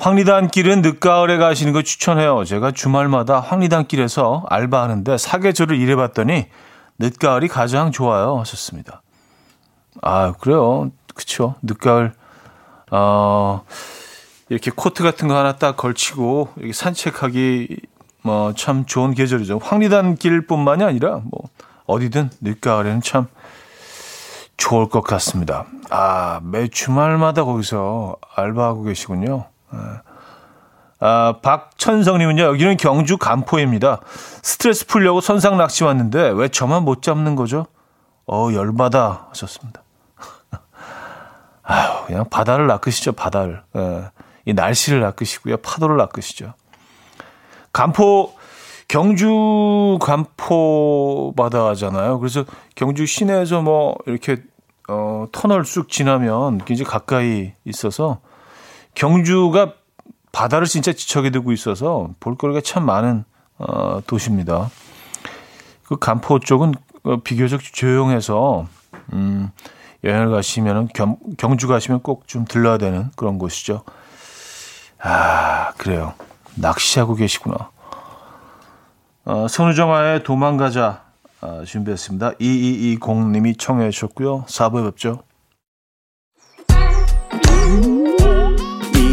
Speaker 1: 황리단길은 늦가을에 가시는 거 추천해요. 제가 주말마다 황리단길에서 알바하는데 사계절을 일해봤더니 늦가을이 가장 좋아요. 하셨습니다. 아, 그래요. 그쵸. 늦가을, 어, 이렇게 코트 같은 거 하나 딱 걸치고, 이렇게 산책하기, 뭐, 참 좋은 계절이죠. 황리단 길 뿐만이 아니라, 뭐, 어디든 늦가을에는 참 좋을 것 같습니다. 아, 매 주말마다 거기서 알바하고 계시군요. 아, 박천성님은요, 여기는 경주 간포입니다. 스트레스 풀려고 선상 낚시 왔는데, 왜 저만 못 잡는 거죠? 어, 열받아 하셨습니다. (laughs) 아유, 그냥 바다를 낚으시죠, 바다를. 예. 이 날씨를 낚으시고요, 파도를 낚으시죠. 간포, 경주 간포 바다잖아요. 그래서 경주 시내에서 뭐 이렇게 어, 터널 쑥 지나면 굉장히 가까이 있어서 경주가 바다를 진짜 지척에 두고 있어서 볼거리가 참 많은 어, 도시입니다. 그 간포 쪽은 어, 비교적 조용해서 음, 여행을 가시면은 경, 경주 가시면 꼭 좀 들러야 되는 그런 곳이죠. 아 그래요. 낚시하고 계시구나. 어, 선우정아의 도망가자 어, 준비했습니다. 2220님이 청해 주셨고요. 4부에 뵙죠.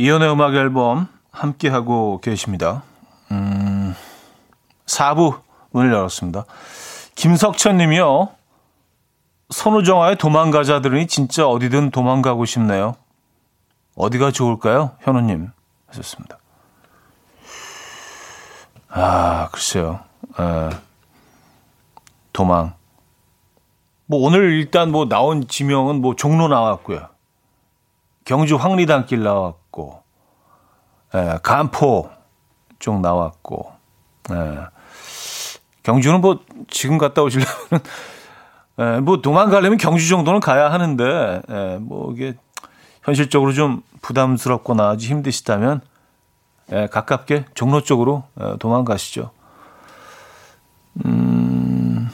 Speaker 1: 이연의 음악 앨범 함께하고 계십니다. 음, 4부 문을 열었습니다. 김석천 님이요. 선우정아의 도망가자 들으니 진짜 어디든 도망가고 싶네요. 어디가 좋을까요? 현우 님 하셨습니다. 아, 글쎄요. 에, 도망. 뭐 오늘 일단 뭐 나온 지명은 뭐 종로 나왔고요. 경주 황리단길 나왔고, 에, 간포 쪽 나왔고, 에, 경주는 뭐 지금 갔다 오시려면 에, 뭐 도망가려면 경주 정도는 가야 하는데 에, 뭐 이게 현실적으로 좀 부담스럽거나 아주 힘드시다면 에, 가깝게 종로 쪽으로 에, 도망가시죠. 음,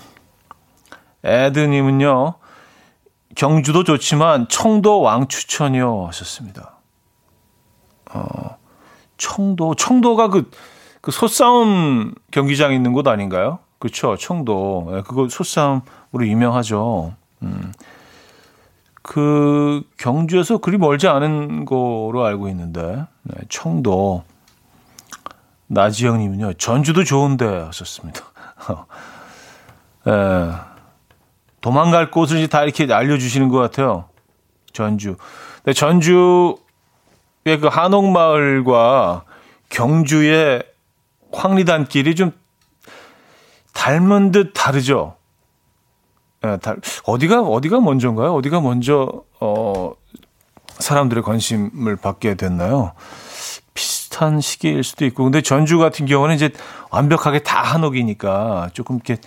Speaker 1: 에드님은요. 경주도 좋지만 청도 왕 추천이요 하셨습니다. 어, 청도 청도가 그, 그 소싸움 경기장 있는 곳 아닌가요? 그렇죠. 청도. 예, 그거 소싸움으로 유명하죠. 음. 그 경주에서 그리 멀지 않은 거로 알고 있는데 네, 청도 나지영님은요 전주도 좋은데 하셨습니다. (laughs) 예. 도망갈 곳을 다 이렇게 알려주시는 것 같아요. 전주. 근데 전주의 그 한옥마을과 경주의 황리단길이 좀 닮은 듯 다르죠. 예, 달, 어디가 어디가 먼저인가요? 어디가 먼저 어 사람들의 관심을 받게 됐나요? 비슷한 시기일 수도 있고, 근데 전주 같은 경우는 이제 완벽하게 다 한옥이니까 조금 이렇게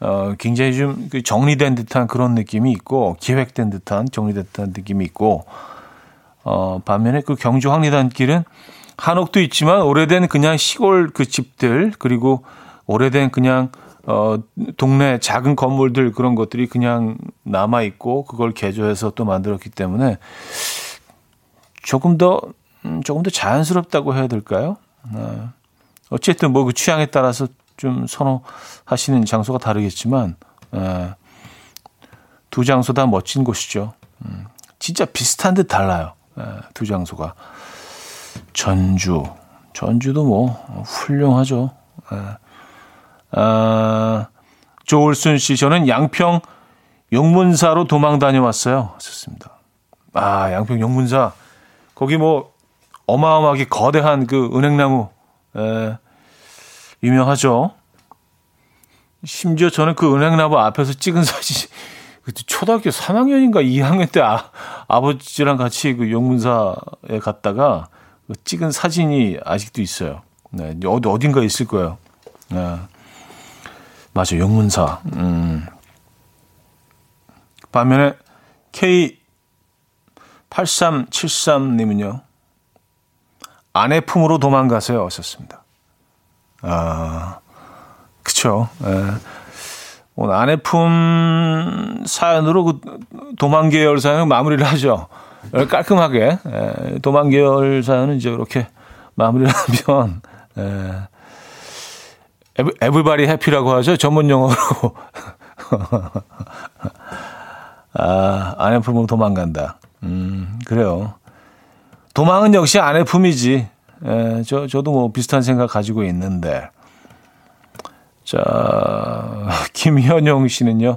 Speaker 1: 어, 굉장히 좀그 정리된 듯한 그런 느낌이 있고, 기획된 듯한, 정리된 듯한 느낌이 있고, 어, 반면에 그 경주 황리단길은 한옥도 있지만 오래된 그냥 시골 그 집들, 그리고 오래된 그냥, 어, 동네 작은 건물들 그런 것들이 그냥 남아 있고, 그걸 개조해서 또 만들었기 때문에 조금 더, 음, 조금 더 자연스럽다고 해야 될까요? 어, 어쨌든 뭐 그 취향에 따라서 좀 선호하시는 장소가 다르겠지만 에, 두 장소 다 멋진 곳이죠. 음, 진짜 비슷한 듯 달라요. 에, 두 장소가 전주 전주도 뭐 훌륭하죠. 에, 아, 조울순 씨 저는 양평 용문사로 도망 다녀왔어요. 좋습니다. 아 양평 용문사 거기 뭐 어마어마하게 거대한 그 은행나무 에, 유명하죠. 심지어 저는 그 은행나무 앞에서 찍은 사진, 초등학교 3학년인가 2학년 때 아, 아버지랑 같이 그 용문사에 갔다가 그 찍은 사진이 아직도 있어요. 네, 어디, 어딘가 있을 거예요. 네. 맞아, 용문사. 음. 반면에 K8373님은요, 아내 품으로 도망가세요. 하셨습니다. 아, 그쵸. 예. 오늘 아내품 사연으로 그 도망 계열 사연은 마무리를 하죠. 깔끔하게. 예. 도망 계열 사연은 이제 이렇게 마무리를 하면, 예. 에브바리 해피라고 하죠. 전문 용어로. (laughs) 아, 아내 품으로 도망간다. 음, 그래요. 도망은 역시 아내 품이지. 예, 저, 저도 뭐 비슷한 생각 가지고 있는데. 자, 김현영 씨는요.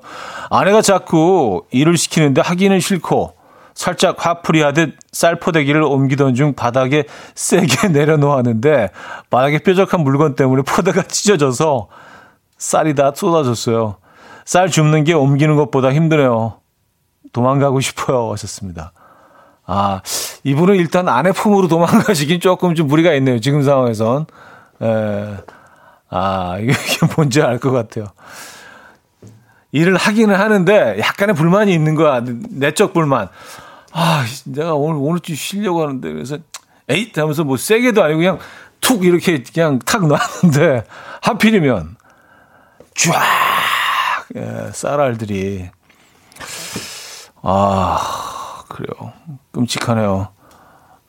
Speaker 1: 아내가 자꾸 일을 시키는데 하기는 싫고 살짝 화풀이 하듯 쌀포대기를 옮기던 중 바닥에 세게 (laughs) 내려놓았는데 바닥에 뾰족한 물건 때문에 포대가 찢어져서 쌀이 다 쏟아졌어요. 쌀 줍는 게 옮기는 것보다 힘드네요. 도망가고 싶어요. 하셨습니다. 아, 이분은 일단 아내 품으로 도망가시긴 조금 좀 무리가 있네요. 지금 상황에선. 에, 아, 이게 뭔지 알 것 같아요. 일을 하기는 하는데 약간의 불만이 있는 거야. 내적 불만. 아, 내가 오늘, 오늘 좀 쉬려고 하는데. 그래서, 에잇! 하면서 뭐 세게도 아니고 그냥 툭 이렇게 그냥 탁 놨는데 하필이면 쫙! 예, 쌀알들이. 아, 그래요. 끔찍하네요.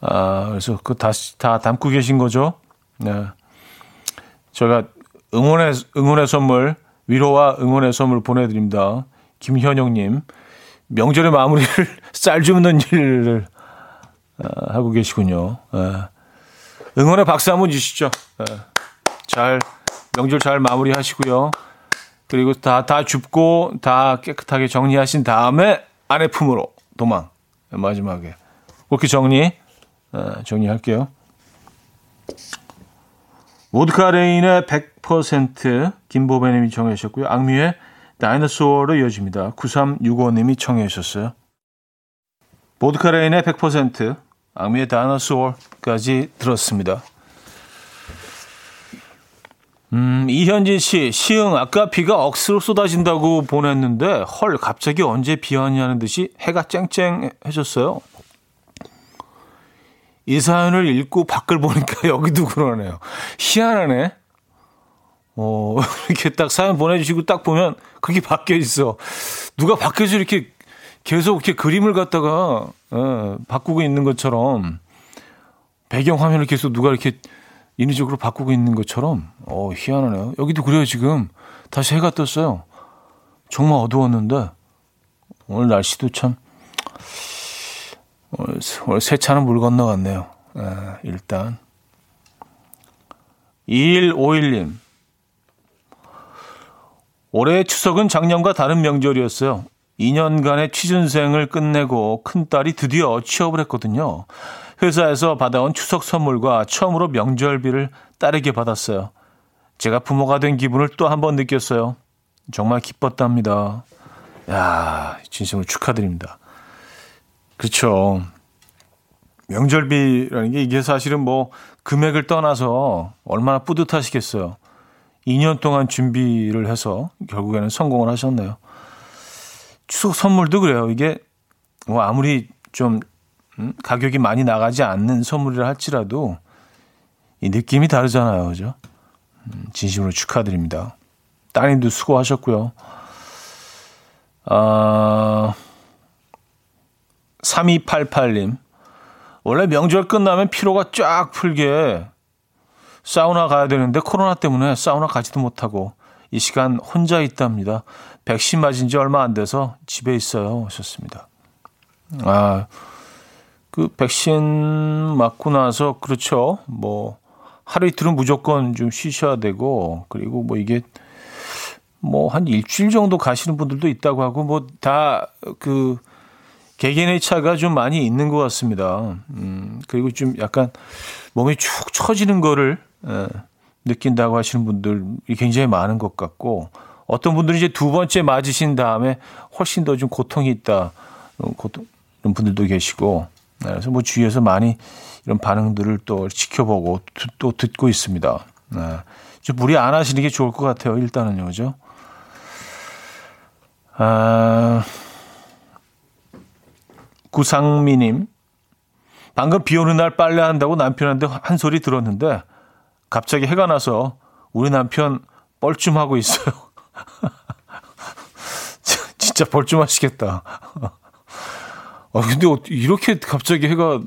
Speaker 1: 아, 그래서 그 다시 다 담고 계신 거죠? 네. 제가 응원의, 응원의 선물, 위로와 응원의 선물 보내드립니다. 김현영님, 명절의 마무리를 (laughs) 쌀 줍는 일을 어, 하고 계시군요. 예. 응원의 박수 한번 주시죠. 예. 잘, 명절 잘 마무리 하시고요. 그리고 다, 다 줍고 다 깨끗하게 정리하신 다음에 아내 품으로 도망. 마지막에. 그렇게 정리, 어, 정리할게요. 보드카 레인의 100% 김보배님이 청해 주셨고요. 악뮤의 Dinosaur로 이어집니다. 9365님이 청해 주셨어요. 보드카 레인의 100% 악뮤의 Dinosaur까지 들었습니다. 음, 이현진 씨, 시흥, 아까 비가 억수로 쏟아진다고 보냈는데, 헐, 갑자기 언제 비 왔냐는 듯이 해가 쨍쨍해졌어요. 이 사연을 읽고 밖을 보니까 (laughs) 여기도 그러네요. 희한하네. 어, (laughs) 이렇게 딱 사연 보내주시고 딱 보면 그게 바뀌어 있어. 누가 밖에서 이렇게 계속 이렇게 그림을 갖다가, 예, 바꾸고 있는 것처럼, 배경 화면을 계속 누가 이렇게 인위적으로 바꾸고 있는 것처럼 어 희한하네요. 여기도 그래요 지금 다시 해가 떴어요. 정말 어두웠는데 오늘 날씨도 참 오늘, 오늘 세차는 물 건너갔네요. 아, 일단 2151님 올해 추석은 작년과 다른 명절이었어요. 2년간의 취준생을 끝내고 큰딸이 드디어 취업을 했거든요. 회사에서 받아온 추석 선물과 처음으로 명절비를 딸에게 받았어요. 제가 부모가 된 기분을 또 한 번 느꼈어요. 정말 기뻤답니다. 야, 진심으로 축하드립니다. 그렇죠. 명절비라는 게 이게 사실은 뭐 금액을 떠나서 얼마나 뿌듯하시겠어요. 2년 동안 준비를 해서 결국에는 성공을 하셨네요. 추석 선물도 그래요. 이게 뭐 아무리 좀 음? 가격이 많이 나가지 않는 선물이라 할지라도 이 느낌이 다르잖아요. 그죠? 음, 진심으로 축하드립니다. 따님도 수고하셨고요. 아, 3288님. 원래 명절 끝나면 피로가 쫙 풀게 사우나 가야 되는데 코로나 때문에 사우나 가지도 못하고 이 시간 혼자 있답니다. 백신 맞은 지 얼마 안 돼서 집에 있어요. 하셨습니다. 아, 그 백신 맞고 나서 그렇죠. 뭐 하루 이틀은 무조건 좀 쉬셔야 되고 그리고 뭐 이게 뭐 한 일주일 정도 가시는 분들도 있다고 하고 뭐 다 그 개개인의 차가 좀 많이 있는 것 같습니다. 음 그리고 좀 약간 몸이 축 처지는 거를 에, 느낀다고 하시는 분들이 굉장히 많은 것 같고 어떤 분들은 이제 두 번째 맞으신 다음에 훨씬 더 좀 고통이 있다 고통 이런 분들도 계시고 네, 그래서 뭐 주위에서 많이 이런 반응들을 또 지켜보고 또 듣고 있습니다. 네. 좀 무리 안 하시는 게 좋을 것 같아요. 일단은요, 그죠? 아, 구상미님. 방금 비 오는 날 빨래한다고 남편한테 한 소리 들었는데 갑자기 해가 나서 우리 남편 뻘쭘하고 있어요. (laughs) 진짜 뻘쭘하시겠다. (laughs) 아, 근데 이렇게 갑자기 해가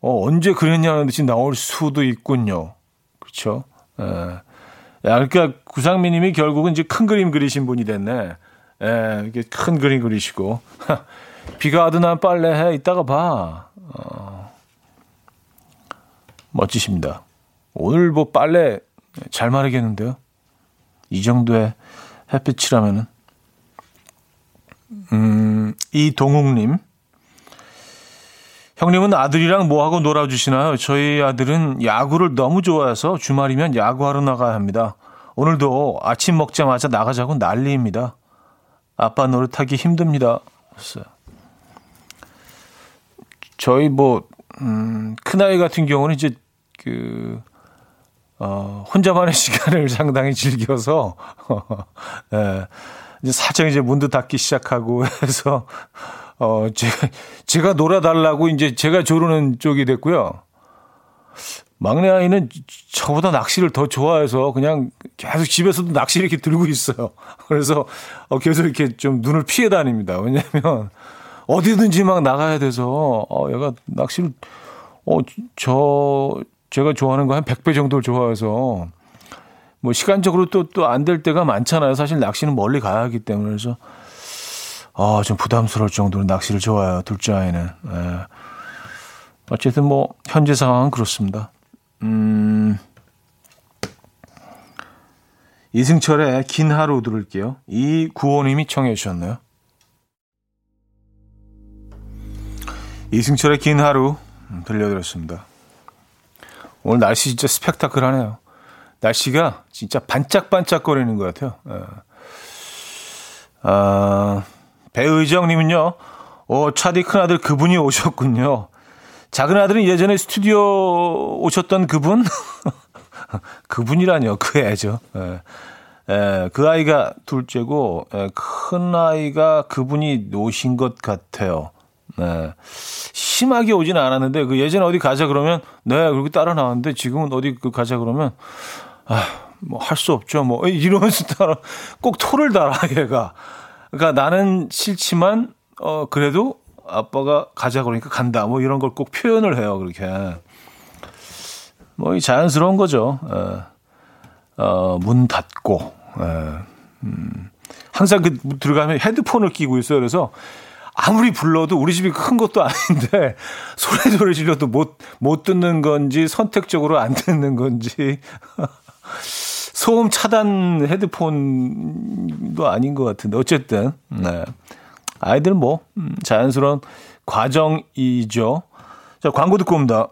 Speaker 1: 어, 언제 그랬냐는 듯이 나올 수도 있군요. 그렇죠? 예. 야, 그러니까 구상민 님이 결국은 이제 큰 그림 그리신 분이 됐네. 예, 이게 큰 그림 그리시고. (laughs) 비가 와도 난 빨래해. 이따가 봐. 어, 멋지십니다. 오늘 뭐 빨래 잘 마르겠는데요? 이 정도의 햇빛이라면은. 음, 이동욱님. 형님은 아들이랑 뭐하고 놀아주시나요? 저희 아들은 야구를 너무 좋아해서 주말이면 야구하러 나가야 합니다. 오늘도 아침 먹자마자 나가자고 난리입니다. 아빠 노릇하기 힘듭니다. 저희 뭐, 음, 큰아이 같은 경우는 이제 그, 어, 혼자만의 (laughs) 시간을 상당히 즐겨서, (laughs) 예. 이제 살짝 이제 문도 닫기 시작하고 해서 어 제가 제가 놀아달라고 이제 제가 조르는 쪽이 됐고요. 막내 아이는 저보다 낚시를 더 좋아해서 그냥 계속 집에서도 낚시를 이렇게 들고 있어요. (laughs) 그래서 어 계속 이렇게 좀 눈을 피해 다닙니다. 왜냐하면 어디든지 막 나가야 돼서 어 얘가 낚시를 어 저 제가 좋아하는 거 한 100배 정도를 좋아해서 뭐 시간적으로 또 또 안 될 때가 많잖아요. 사실 낚시는 멀리 가야 하기 때문에 그래서 아, 좀 부담스러울 정도로 낚시를 좋아해요. 둘째 아이는. 예. 어쨌든 뭐 현재 상황은 그렇습니다. 음. 이승철의 긴 하루 들을게요. 이 구호님이 청해 주셨네요. 이승철의 긴 하루 들려드렸습니다. 오늘 날씨 진짜 스펙타클하네요. 날씨가 진짜 반짝반짝거리는 것 같아요. 예. 아, 배의정님은요, 어, 차디 큰아들 그분이 오셨군요. 작은 아들은 예전에 스튜디오 오셨던 그분? (laughs) 그분이라뇨, 그 애죠. 예. 예, 그 아이가 둘째고, 예, 큰 아이가 그분이 오신 것 같아요. 네. 심하게 오지는 않았는데, 그 예전에 어디 가자 그러면, 네, 그렇게 따라 나왔는데, 지금은 어디 그 가자 그러면, 아, 뭐, 할 수 없죠. 뭐, (laughs) 이러면서 따라, 꼭 토를 달아, 얘가. 그러니까 나는 싫지만, 어, 그래도 아빠가 가자 그러니까 간다. 뭐 이런 걸 꼭 표현을 해요, 그렇게. 뭐, 이 자연스러운 거죠. 어, 어, 문 닫고, 에, 음, 항상 그 들어가면 헤드폰을 끼고 있어요. 그래서 아무리 불러도 우리 집이 큰 것도 아닌데 (laughs) 소리소리 질러도 못, 못 듣는 건지 선택적으로 안 듣는 건지 (laughs) 소음 차단 헤드폰도 아닌 것 같은데 어쨌든 네. 아이들 뭐 음, 자연스러운 과정이죠. 자 광고 듣고 옵니다.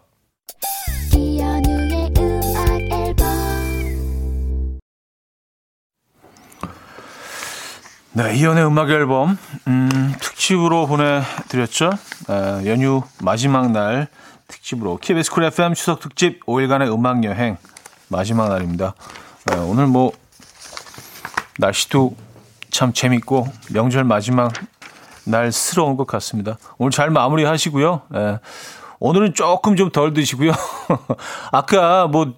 Speaker 1: 네, 이현우의 음악 앨범 음, 특집으로 보내드렸죠. 에, 연휴 마지막 날 특집으로 KBS 쿨 FM 추석 특집 5일간의 음악 여행 마지막 날입니다. 에, 오늘 뭐 날씨도 참 재밌고 명절 마지막 날스러운 것 같습니다. 오늘 잘 마무리하시고요. 에, 오늘은 조금 좀 덜 드시고요. (laughs) 아까 뭐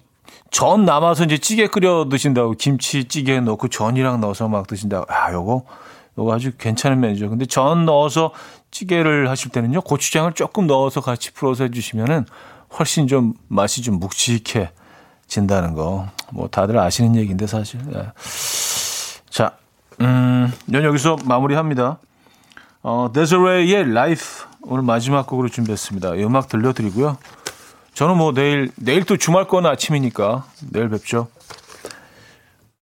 Speaker 1: 전 남아서 이제 찌개 끓여 드신다고 김치찌개 넣고 전이랑 넣어서 막 드신다고. 아, 요거 요거 아주 괜찮은 메뉴죠. 근데 전 넣어서 찌개를 하실 때는요. 고추장을 조금 넣어서 같이 풀어서 해 주시면은 훨씬 좀 맛이 좀 묵직해진다는 거. 뭐 다들 아시는 얘기인데 사실. 네. 자, 음, 연 여기서 마무리합니다. 어, 데저레이의 라이프 오늘 마지막 곡으로 준비했습니다. 이 음악 들려드리고요. 저는 뭐 내일, 내일 또 주말권 아침이니까 내일 뵙죠.